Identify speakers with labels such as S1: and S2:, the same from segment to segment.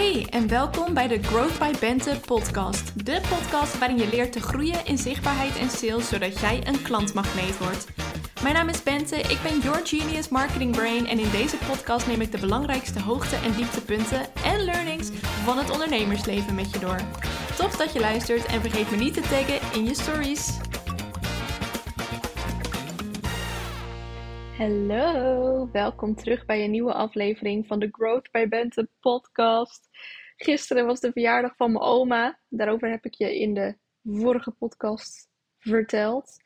S1: Hey en welkom bij de Growth by Bente podcast. De podcast waarin je leert te groeien in zichtbaarheid en sales zodat jij een klantmagneet wordt. Mijn naam is Bente, ik ben your genius marketing brain en in deze podcast neem ik de belangrijkste hoogte- en dieptepunten en learnings van het ondernemersleven met je door. Tof dat je luistert en vergeet me niet te taggen in je stories. Hallo, welkom terug bij een nieuwe aflevering van de Growth by Bente podcast. Gisteren was de verjaardag van mijn oma. Daarover heb ik je in de vorige podcast verteld.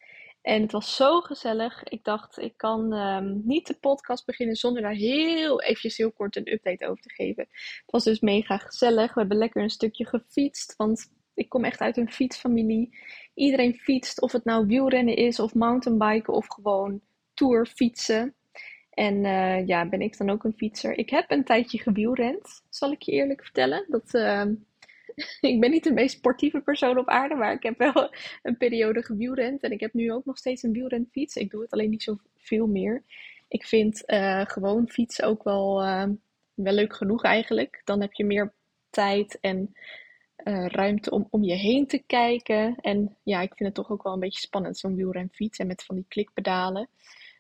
S1: En het was zo gezellig. Ik dacht, ik kan ehm, niet de podcast beginnen zonder daar heel eventjes heel kort een update over te geven. Het was dus mega gezellig. We hebben lekker een stukje gefietst, want ik kom echt uit een fietsfamilie. Iedereen fietst, of het nou wielrennen is of mountainbiken of gewoon tour fietsen. En uh, ja, ben ik dan ook een fietser. Ik heb een tijdje gewielrend, zal ik je eerlijk vertellen. Dat, uh, ik ben niet de meest sportieve persoon op aarde, maar ik heb wel een periode gewielrend. En ik heb nu ook nog steeds een wielrenfiets. Ik doe het alleen niet zo veel meer. Ik vind uh, gewoon fietsen ook wel, wel leuk genoeg eigenlijk. Dan heb je meer tijd en ruimte om om je heen te kijken. En ja, ik vind het toch ook wel een beetje spannend, zo'n wielrenfiets. En met van die klikpedalen.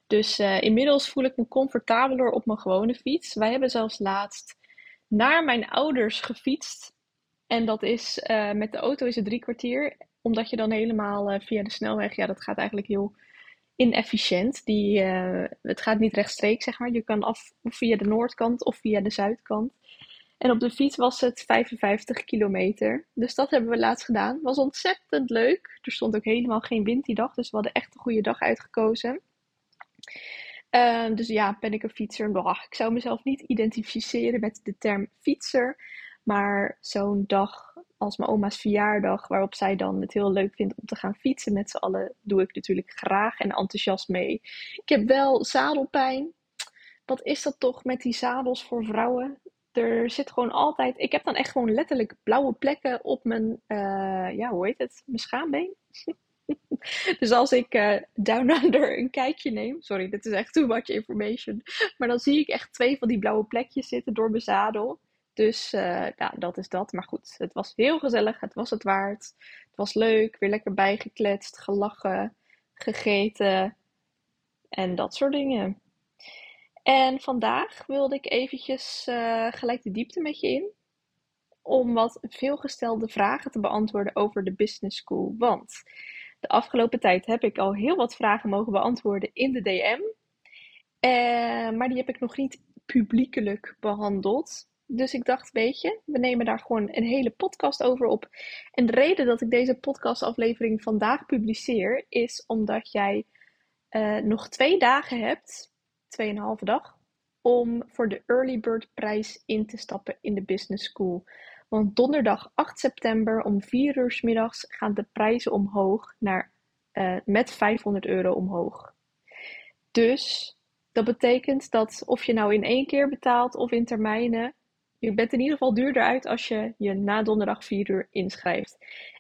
S1: Dus uh, inmiddels voel ik me comfortabeler op mijn gewone fiets. Wij hebben zelfs laatst naar mijn ouders gefietst. En dat is uh, met de auto is het drie kwartier. Omdat je dan helemaal uh, via de snelweg, ja, dat gaat eigenlijk heel inefficiënt. Die, het gaat niet rechtstreeks, zeg maar. Je kan af via de noordkant of via de zuidkant. En op de fiets was het 55 kilometer. Dus dat hebben we laatst gedaan. Was ontzettend leuk. Er stond ook helemaal geen wind die dag. Dus we hadden echt een goede dag uitgekozen. Uh, dus ja, ben ik een fietser? Ik zou mezelf niet identificeren met de term fietser. Maar zo'n dag als mijn oma's verjaardag, waarop zij dan het heel leuk vindt om te gaan fietsen met z'n allen, doe ik natuurlijk graag en enthousiast mee. Ik heb wel zadelpijn. Wat is dat toch met die zadels voor vrouwen? Er zit gewoon altijd. Ik heb dan echt gewoon letterlijk blauwe plekken op mijn. Uh, ja, hoe heet het? Mijn schaambeen. dus als ik uh, Down Under een kijkje neem, sorry, dit is echt too much information, maar dan zie ik echt twee van die blauwe plekjes zitten door mijn zadel. Dus uh, ja, dat is dat. Maar goed, het was heel gezellig, het was het waard. Het was leuk, weer lekker bijgekletst, gelachen, gegeten en dat soort dingen. En vandaag wilde ik eventjes uh, gelijk de diepte met je in om wat veelgestelde vragen te beantwoorden over de business school. Want de afgelopen tijd heb ik al heel wat vragen mogen beantwoorden in de DM. Uh, maar die heb ik nog niet publiekelijk behandeld. Dus ik dacht, weet je, we nemen daar gewoon een hele podcast over op. En de reden dat ik deze podcastaflevering vandaag publiceer, is omdat jij uh, nog twee dagen hebt, tweeënhalve dag, om voor de Early Bird prijs in te stappen in de Business School. Want donderdag 8 september om 4 uur s middags gaan de prijzen omhoog naar, uh, met 500 euro omhoog. Dus dat betekent dat of je nou in één keer betaalt of in termijnen, je bent in ieder geval duurder uit als je je na donderdag 4 uur inschrijft.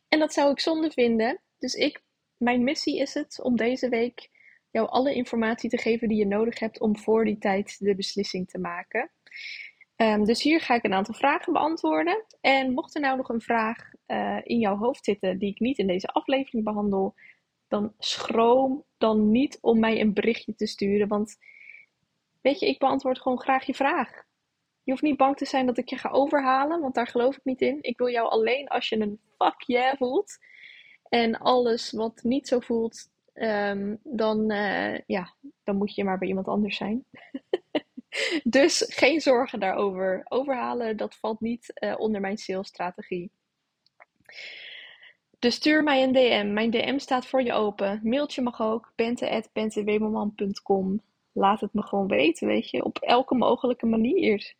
S1: En dat zou ik zonde vinden. Dus ik, mijn missie is het om deze week jou alle informatie te geven die je nodig hebt om voor die tijd de beslissing te maken. Um, dus hier ga ik een aantal vragen beantwoorden. En mocht er nou nog een vraag uh, in jouw hoofd zitten die ik niet in deze aflevering behandel, dan schroom dan niet om mij een berichtje te sturen. Want weet je, ik beantwoord gewoon graag je vraag. Je hoeft niet bang te zijn dat ik je ga overhalen, want daar geloof ik niet in. Ik wil jou alleen als je een fuck yeah voelt. En alles wat niet zo voelt, um, dan, uh, ja, dan moet je maar bij iemand anders zijn. dus geen zorgen daarover. Overhalen, dat valt niet uh, onder mijn salesstrategie. Dus stuur mij een DM. Mijn DM staat voor je open. Mailtje mag ook. bente.bentewemelman.com Laat het me gewoon weten, weet je. Op elke mogelijke manier.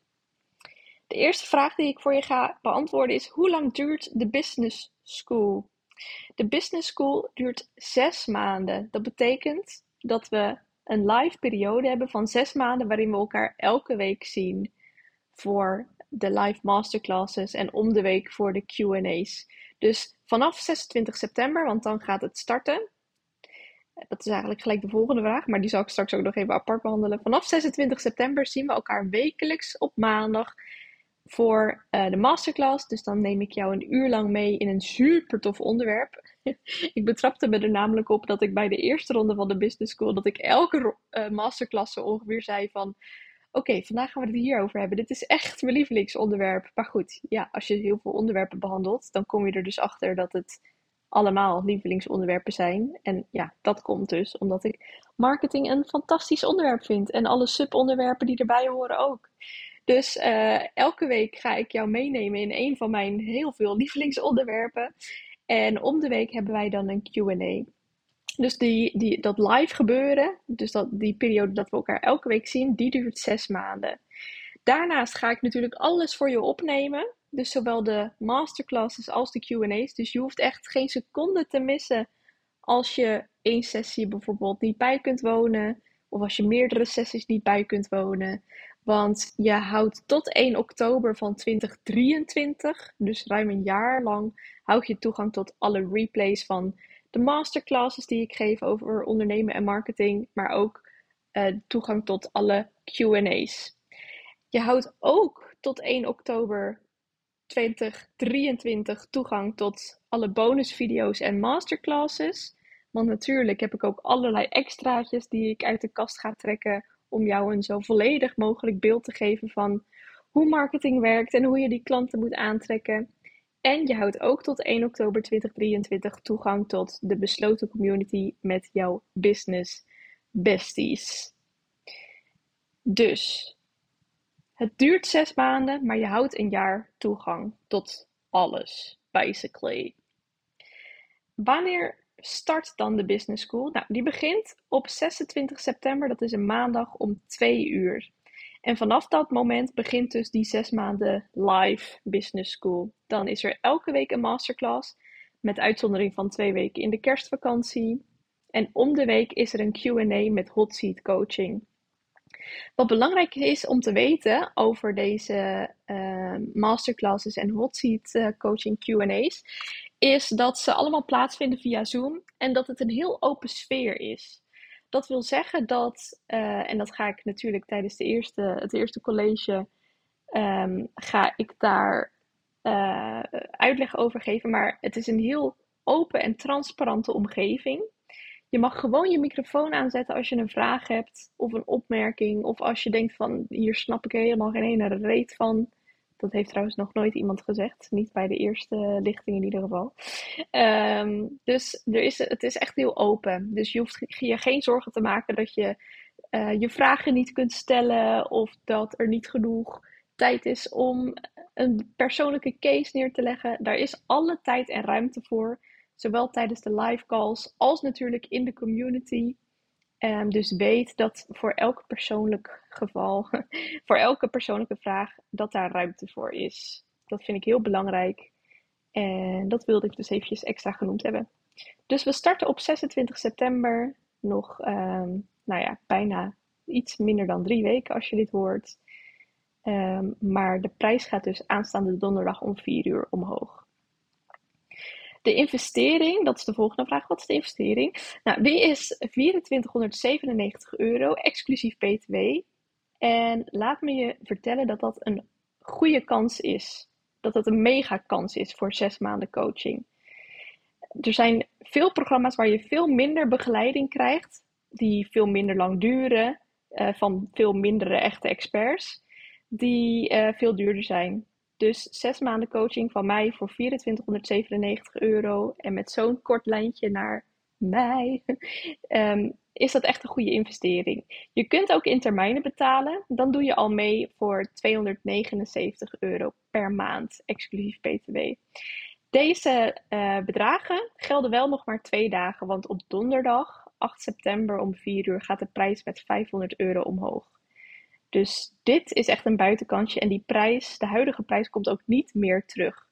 S1: De eerste vraag die ik voor je ga beantwoorden is: hoe lang duurt de business school? De business school duurt zes maanden. Dat betekent dat we een live periode hebben van zes maanden waarin we elkaar elke week zien voor de live masterclasses en om de week voor de QA's. Dus vanaf 26 september, want dan gaat het starten. Dat is eigenlijk gelijk de volgende vraag, maar die zal ik straks ook nog even apart behandelen. Vanaf 26 september zien we elkaar wekelijks op maandag voor uh, de masterclass. Dus dan neem ik jou een uur lang mee in een super tof onderwerp. ik betrapte me er namelijk op dat ik bij de eerste ronde van de business school, dat ik elke uh, masterclass ongeveer zei van, oké, vandaag gaan we het hier over hebben. Dit is echt mijn lievelingsonderwerp. Maar goed, ja, als je heel veel onderwerpen behandelt, dan kom je er dus achter dat het allemaal lievelingsonderwerpen zijn. En ja, dat komt dus omdat ik marketing een fantastisch onderwerp vind. En alle subonderwerpen die erbij horen ook. Dus uh, elke week ga ik jou meenemen in een van mijn heel veel lievelingsonderwerpen. En om de week hebben wij dan een QA. Dus die, die, dat live gebeuren, dus dat, die periode dat we elkaar elke week zien, die duurt zes maanden. Daarnaast ga ik natuurlijk alles voor je opnemen. Dus zowel de masterclasses als de QA's. Dus je hoeft echt geen seconde te missen als je één sessie bijvoorbeeld niet bij kunt wonen. Of als je meerdere sessies niet bij kunt wonen. Want je houdt tot 1 oktober van 2023, dus ruim een jaar lang, houd je toegang tot alle replays van de masterclasses die ik geef over ondernemen en marketing, maar ook uh, toegang tot alle QA's. Je houdt ook tot 1 oktober 2023 toegang tot alle bonusvideo's en masterclasses. Want natuurlijk heb ik ook allerlei extraatjes die ik uit de kast ga trekken om jou een zo volledig mogelijk beeld te geven van hoe marketing werkt en hoe je die klanten moet aantrekken. En je houdt ook tot 1 oktober 2023 toegang tot de besloten community met jouw business besties. Dus het duurt zes maanden, maar je houdt een jaar toegang tot alles, basically. Wanneer start dan de Business School? Nou, die begint op 26 september, dat is een maandag om 2 uur. En vanaf dat moment begint dus die zes maanden live Business School. Dan is er elke week een masterclass, met uitzondering van twee weken in de kerstvakantie. En om de week is er een QA met hot seat coaching. Wat belangrijk is om te weten over deze uh, masterclasses en hot seat uh, coaching QA's, is dat ze allemaal plaatsvinden via Zoom en dat het een heel open sfeer is. Dat wil zeggen dat, uh, en dat ga ik natuurlijk tijdens de eerste, het eerste college, um, ga ik daar uh, uitleg over geven. Maar het is een heel open en transparante omgeving. Je mag gewoon je microfoon aanzetten als je een vraag hebt of een opmerking. Of als je denkt van hier snap ik helemaal geen ene reet van. Dat heeft trouwens nog nooit iemand gezegd. Niet bij de eerste lichting in ieder geval. Um, dus er is, het is echt heel open. Dus je hoeft je geen zorgen te maken dat je uh, je vragen niet kunt stellen. Of dat er niet genoeg tijd is om een persoonlijke case neer te leggen. Daar is alle tijd en ruimte voor. Zowel tijdens de live calls als natuurlijk in de community. Um, dus weet dat voor elk persoonlijk geval, voor elke persoonlijke vraag, dat daar ruimte voor is. Dat vind ik heel belangrijk. En dat wilde ik dus eventjes extra genoemd hebben. Dus we starten op 26 september. Nog, um, nou ja, bijna iets minder dan drie weken als je dit hoort. Um, maar de prijs gaat dus aanstaande donderdag om 4 uur omhoog. De investering, dat is de volgende vraag. Wat is de investering? Nou, die is 2497 euro, exclusief BTW. En laat me je vertellen dat dat een goede kans is. Dat dat een mega kans is voor zes maanden coaching. Er zijn veel programma's waar je veel minder begeleiding krijgt, die veel minder lang duren, uh, van veel mindere echte experts, die uh, veel duurder zijn. Dus zes maanden coaching van mij voor 2497 euro. En met zo'n kort lijntje naar mij um, is dat echt een goede investering. Je kunt ook in termijnen betalen. Dan doe je al mee voor 279 euro per maand, exclusief BTW. Deze uh, bedragen gelden wel nog maar twee dagen, want op donderdag 8 september om 4 uur gaat de prijs met 500 euro omhoog. Dus dit is echt een buitenkantje en die prijs, de huidige prijs, komt ook niet meer terug.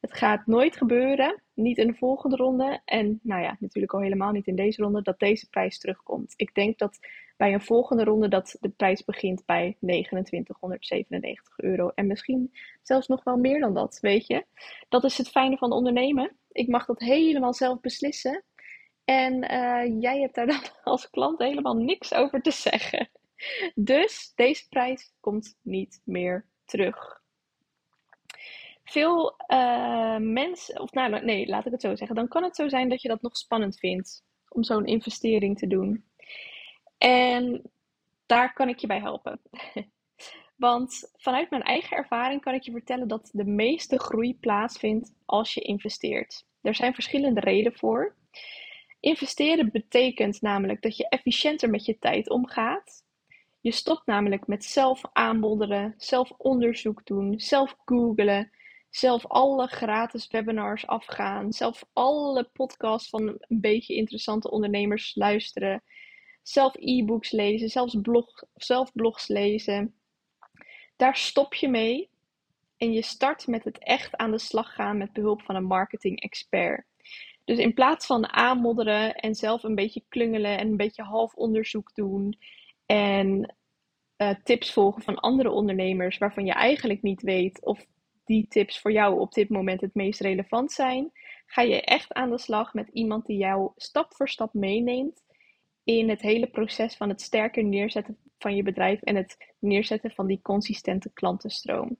S1: Het gaat nooit gebeuren, niet in de volgende ronde en nou ja, natuurlijk al helemaal niet in deze ronde, dat deze prijs terugkomt. Ik denk dat bij een volgende ronde dat de prijs begint bij 2997 euro en misschien zelfs nog wel meer dan dat, weet je. Dat is het fijne van ondernemen. Ik mag dat helemaal zelf beslissen en uh, jij hebt daar dan als klant helemaal niks over te zeggen. Dus deze prijs komt niet meer terug. veel uh, mensen, of nou nee, laat ik het zo zeggen. Dan kan het zo zijn dat je dat nog spannend vindt om zo'n investering te doen. En daar kan ik je bij helpen. Want vanuit mijn eigen ervaring kan ik je vertellen dat de meeste groei plaatsvindt als je investeert. Er zijn verschillende redenen voor. Investeren betekent namelijk dat je efficiënter met je tijd omgaat. Je stopt namelijk met zelf aanmodderen, zelf onderzoek doen, zelf googlen, zelf alle gratis webinars afgaan, zelf alle podcasts van een beetje interessante ondernemers luisteren, zelf e-books lezen, zelfs blog, zelf blogs lezen. Daar stop je mee en je start met het echt aan de slag gaan met behulp van een marketing expert. Dus in plaats van aanmodderen en zelf een beetje klungelen en een beetje half onderzoek doen en uh, tips volgen van andere ondernemers waarvan je eigenlijk niet weet of die tips voor jou op dit moment het meest relevant zijn, ga je echt aan de slag met iemand die jou stap voor stap meeneemt in het hele proces van het sterker neerzetten van je bedrijf en het neerzetten van die consistente klantenstroom.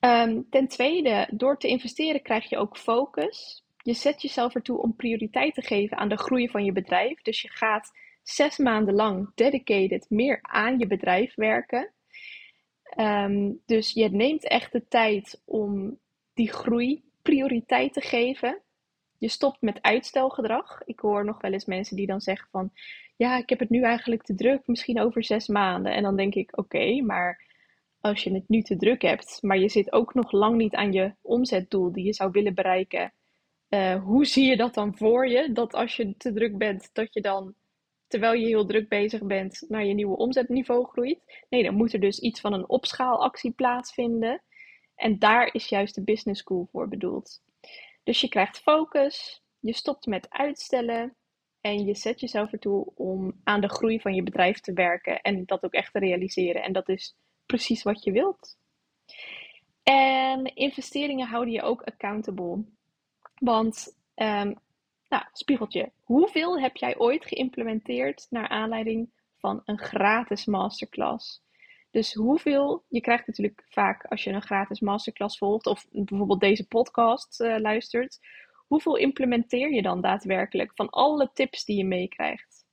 S1: Um, ten tweede, door te investeren krijg je ook focus. Je zet jezelf ertoe om prioriteit te geven aan de groei van je bedrijf. Dus je gaat zes maanden lang dedicated meer aan je bedrijf werken. Um, dus je neemt echt de tijd om die groei prioriteit te geven. Je stopt met uitstelgedrag. Ik hoor nog wel eens mensen die dan zeggen van... Ja, ik heb het nu eigenlijk te druk, misschien over zes maanden. En dan denk ik, oké, maar als je het nu te druk hebt... maar je zit ook nog lang niet aan je omzetdoel die je zou willen bereiken... Uh, hoe zie je dat dan voor je? Dat als je te druk bent, dat je dan terwijl je heel druk bezig bent, naar je nieuwe omzetniveau groeit. Nee, dan moet er dus iets van een opschaalactie plaatsvinden. En daar is juist de business school voor bedoeld. Dus je krijgt focus, je stopt met uitstellen en je zet jezelf ertoe om aan de groei van je bedrijf te werken en dat ook echt te realiseren. En dat is precies wat je wilt. En investeringen houden je ook accountable. Want um, nou, spiegeltje. Hoeveel heb jij ooit geïmplementeerd naar aanleiding van een gratis masterclass? Dus hoeveel, je krijgt natuurlijk vaak als je een gratis masterclass volgt of bijvoorbeeld deze podcast uh, luistert, hoeveel implementeer je dan daadwerkelijk van alle tips die je meekrijgt?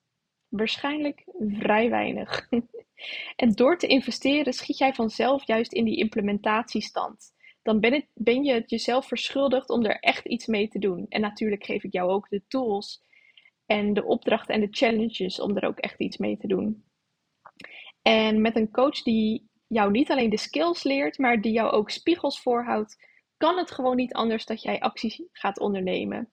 S1: Waarschijnlijk vrij weinig. en door te investeren schiet jij vanzelf juist in die implementatiestand dan ben, ben je het jezelf verschuldigd om er echt iets mee te doen. En natuurlijk geef ik jou ook de tools en de opdrachten en de challenges om er ook echt iets mee te doen. En met een coach die jou niet alleen de skills leert, maar die jou ook spiegels voorhoudt, kan het gewoon niet anders dat jij actie gaat ondernemen.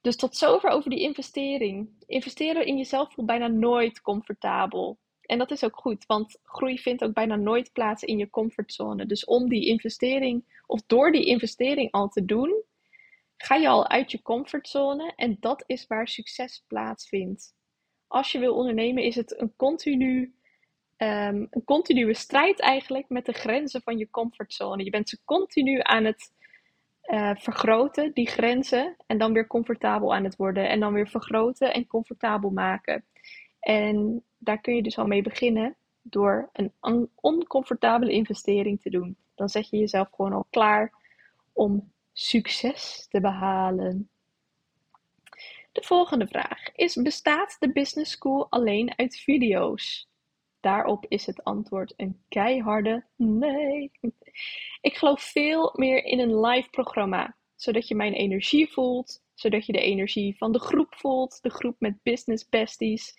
S1: Dus tot zover over die investering. Investeren in jezelf voelt bijna nooit comfortabel. En dat is ook goed, want groei vindt ook bijna nooit plaats in je comfortzone. Dus om die investering, of door die investering al te doen, ga je al uit je comfortzone en dat is waar succes plaatsvindt. Als je wil ondernemen, is het een, continu, um, een continue strijd eigenlijk met de grenzen van je comfortzone. Je bent ze continu aan het uh, vergroten, die grenzen, en dan weer comfortabel aan het worden. En dan weer vergroten en comfortabel maken. En daar kun je dus al mee beginnen door een oncomfortabele investering te doen. Dan zet je jezelf gewoon al klaar om succes te behalen. De volgende vraag is: bestaat de Business School alleen uit video's? Daarop is het antwoord een keiharde nee. Ik geloof veel meer in een live programma, zodat je mijn energie voelt, zodat je de energie van de groep voelt, de groep met business besties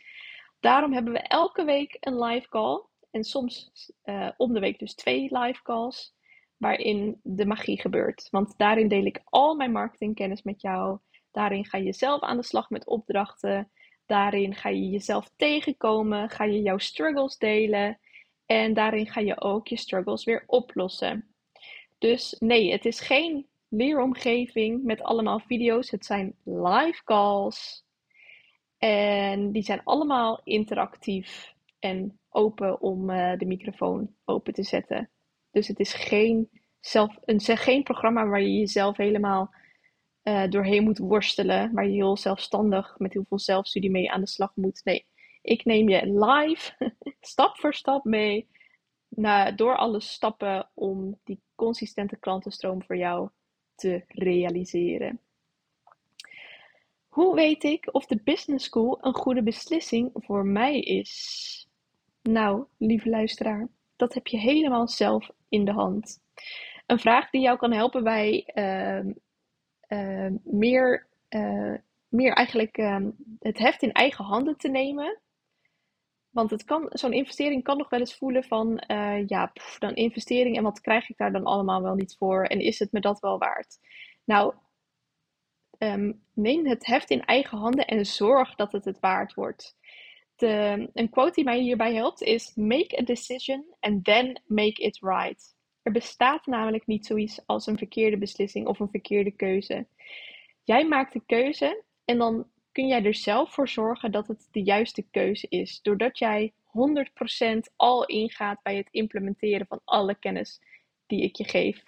S1: Daarom hebben we elke week een live call. En soms uh, om de week dus twee live calls. Waarin de magie gebeurt. Want daarin deel ik al mijn marketingkennis met jou. Daarin ga je zelf aan de slag met opdrachten. Daarin ga je jezelf tegenkomen. Ga je jouw struggles delen. En daarin ga je ook je struggles weer oplossen. Dus nee, het is geen leeromgeving met allemaal video's. Het zijn live calls en die zijn allemaal interactief en open om uh, de microfoon open te zetten. Dus het is geen, zelf, een, geen programma waar je jezelf helemaal uh, doorheen moet worstelen. Waar je heel zelfstandig met heel veel zelfstudie mee aan de slag moet. Nee, ik neem je live, stap voor stap mee door alle stappen om die consistente klantenstroom voor jou te realiseren. Hoe weet ik of de business school een goede beslissing voor mij is? Nou, lieve luisteraar, dat heb je helemaal zelf in de hand. Een vraag die jou kan helpen bij uh, uh, meer, uh, meer eigenlijk ehm, het heft in eigen handen te nemen. Want het kan, zo'n investering kan nog wel eens voelen van, eh, ja, dan investering en wat krijg ik daar dan allemaal wel niet voor? En is het me dat wel waard? Nou, um, neem het heft in eigen handen en zorg dat het het waard wordt. De, een quote die mij hierbij helpt is: Make a decision and then make it right. Er bestaat namelijk niet zoiets als een verkeerde beslissing of een verkeerde keuze. Jij maakt de keuze en dan kun jij er zelf voor zorgen dat het de juiste keuze is. Doordat jij 100% al ingaat bij het implementeren van alle kennis die ik je geef.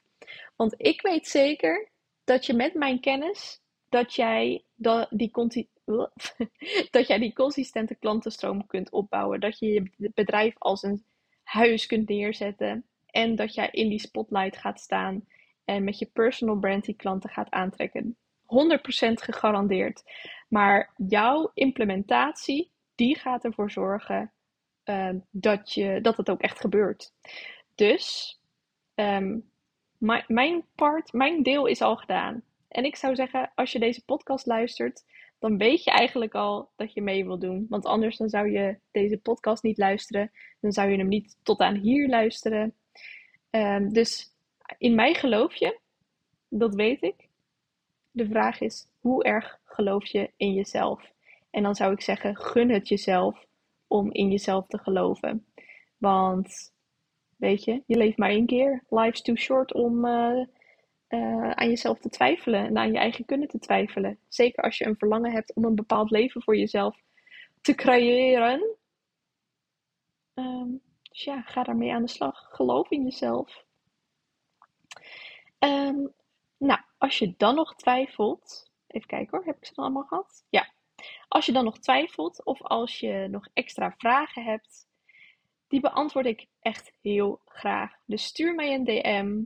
S1: Want ik weet zeker dat je met mijn kennis dat jij die, dat jij die consistente klantenstroom kunt opbouwen. Dat je je bedrijf als een huis kunt neerzetten. En dat jij in die spotlight gaat staan en met je personal brand die klanten gaat aantrekken. 100% gegarandeerd. Maar jouw implementatie, die gaat ervoor zorgen uh, dat, je, dat het ook echt gebeurt. Dus um, mijn part, mijn deel is al gedaan. En ik zou zeggen, als je deze podcast luistert, dan weet je eigenlijk al dat je mee wil doen. Want anders dan zou je deze podcast niet luisteren. Dan zou je hem niet tot aan hier luisteren. Um, dus in mij geloof je. Dat weet ik. De vraag is, hoe erg geloof je in jezelf? En dan zou ik zeggen, gun het jezelf om in jezelf te geloven. Want, weet je, je leeft maar één keer. Life's too short om... Uh, uh, aan jezelf te twijfelen en aan je eigen kunnen te twijfelen. Zeker als je een verlangen hebt om een bepaald leven voor jezelf te creëren. Um, dus ja, ga daarmee aan de slag. Geloof in jezelf. Um, nou, als je dan nog twijfelt. Even kijken hoor, heb ik ze dan allemaal gehad? Ja. Als je dan nog twijfelt of als je nog extra vragen hebt, die beantwoord ik echt heel graag. Dus stuur mij een DM,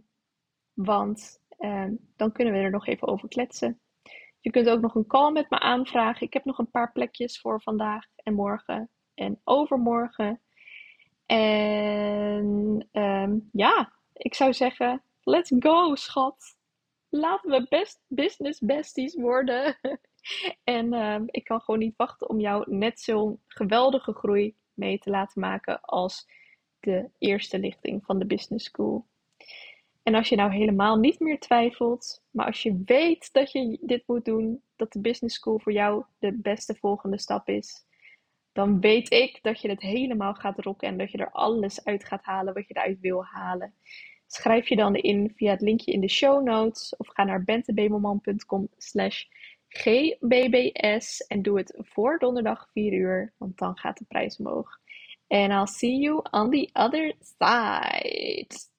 S1: want Ehm, dan kunnen we er nog even over kletsen. Je kunt ook nog een call met me aanvragen. Ik heb nog een paar plekjes voor vandaag en morgen en overmorgen. En ehm, ja, ik zou zeggen, let's go, schat. Laten we best business besties worden. en ehm, ik kan gewoon niet wachten om jou net zo'n geweldige groei mee te laten maken als de eerste lichting van de Business School. En als je nou helemaal niet meer twijfelt, maar als je weet dat je dit moet doen, dat de business school voor jou de beste volgende stap is, dan weet ik dat je het helemaal gaat rocken en dat je er alles uit gaat halen wat je eruit wil halen. Schrijf je dan in via het linkje in de show notes of ga naar bentebemelman.com slash gbbs en doe het voor donderdag 4 uur, want dan gaat de prijs omhoog. And I'll see you on the other side.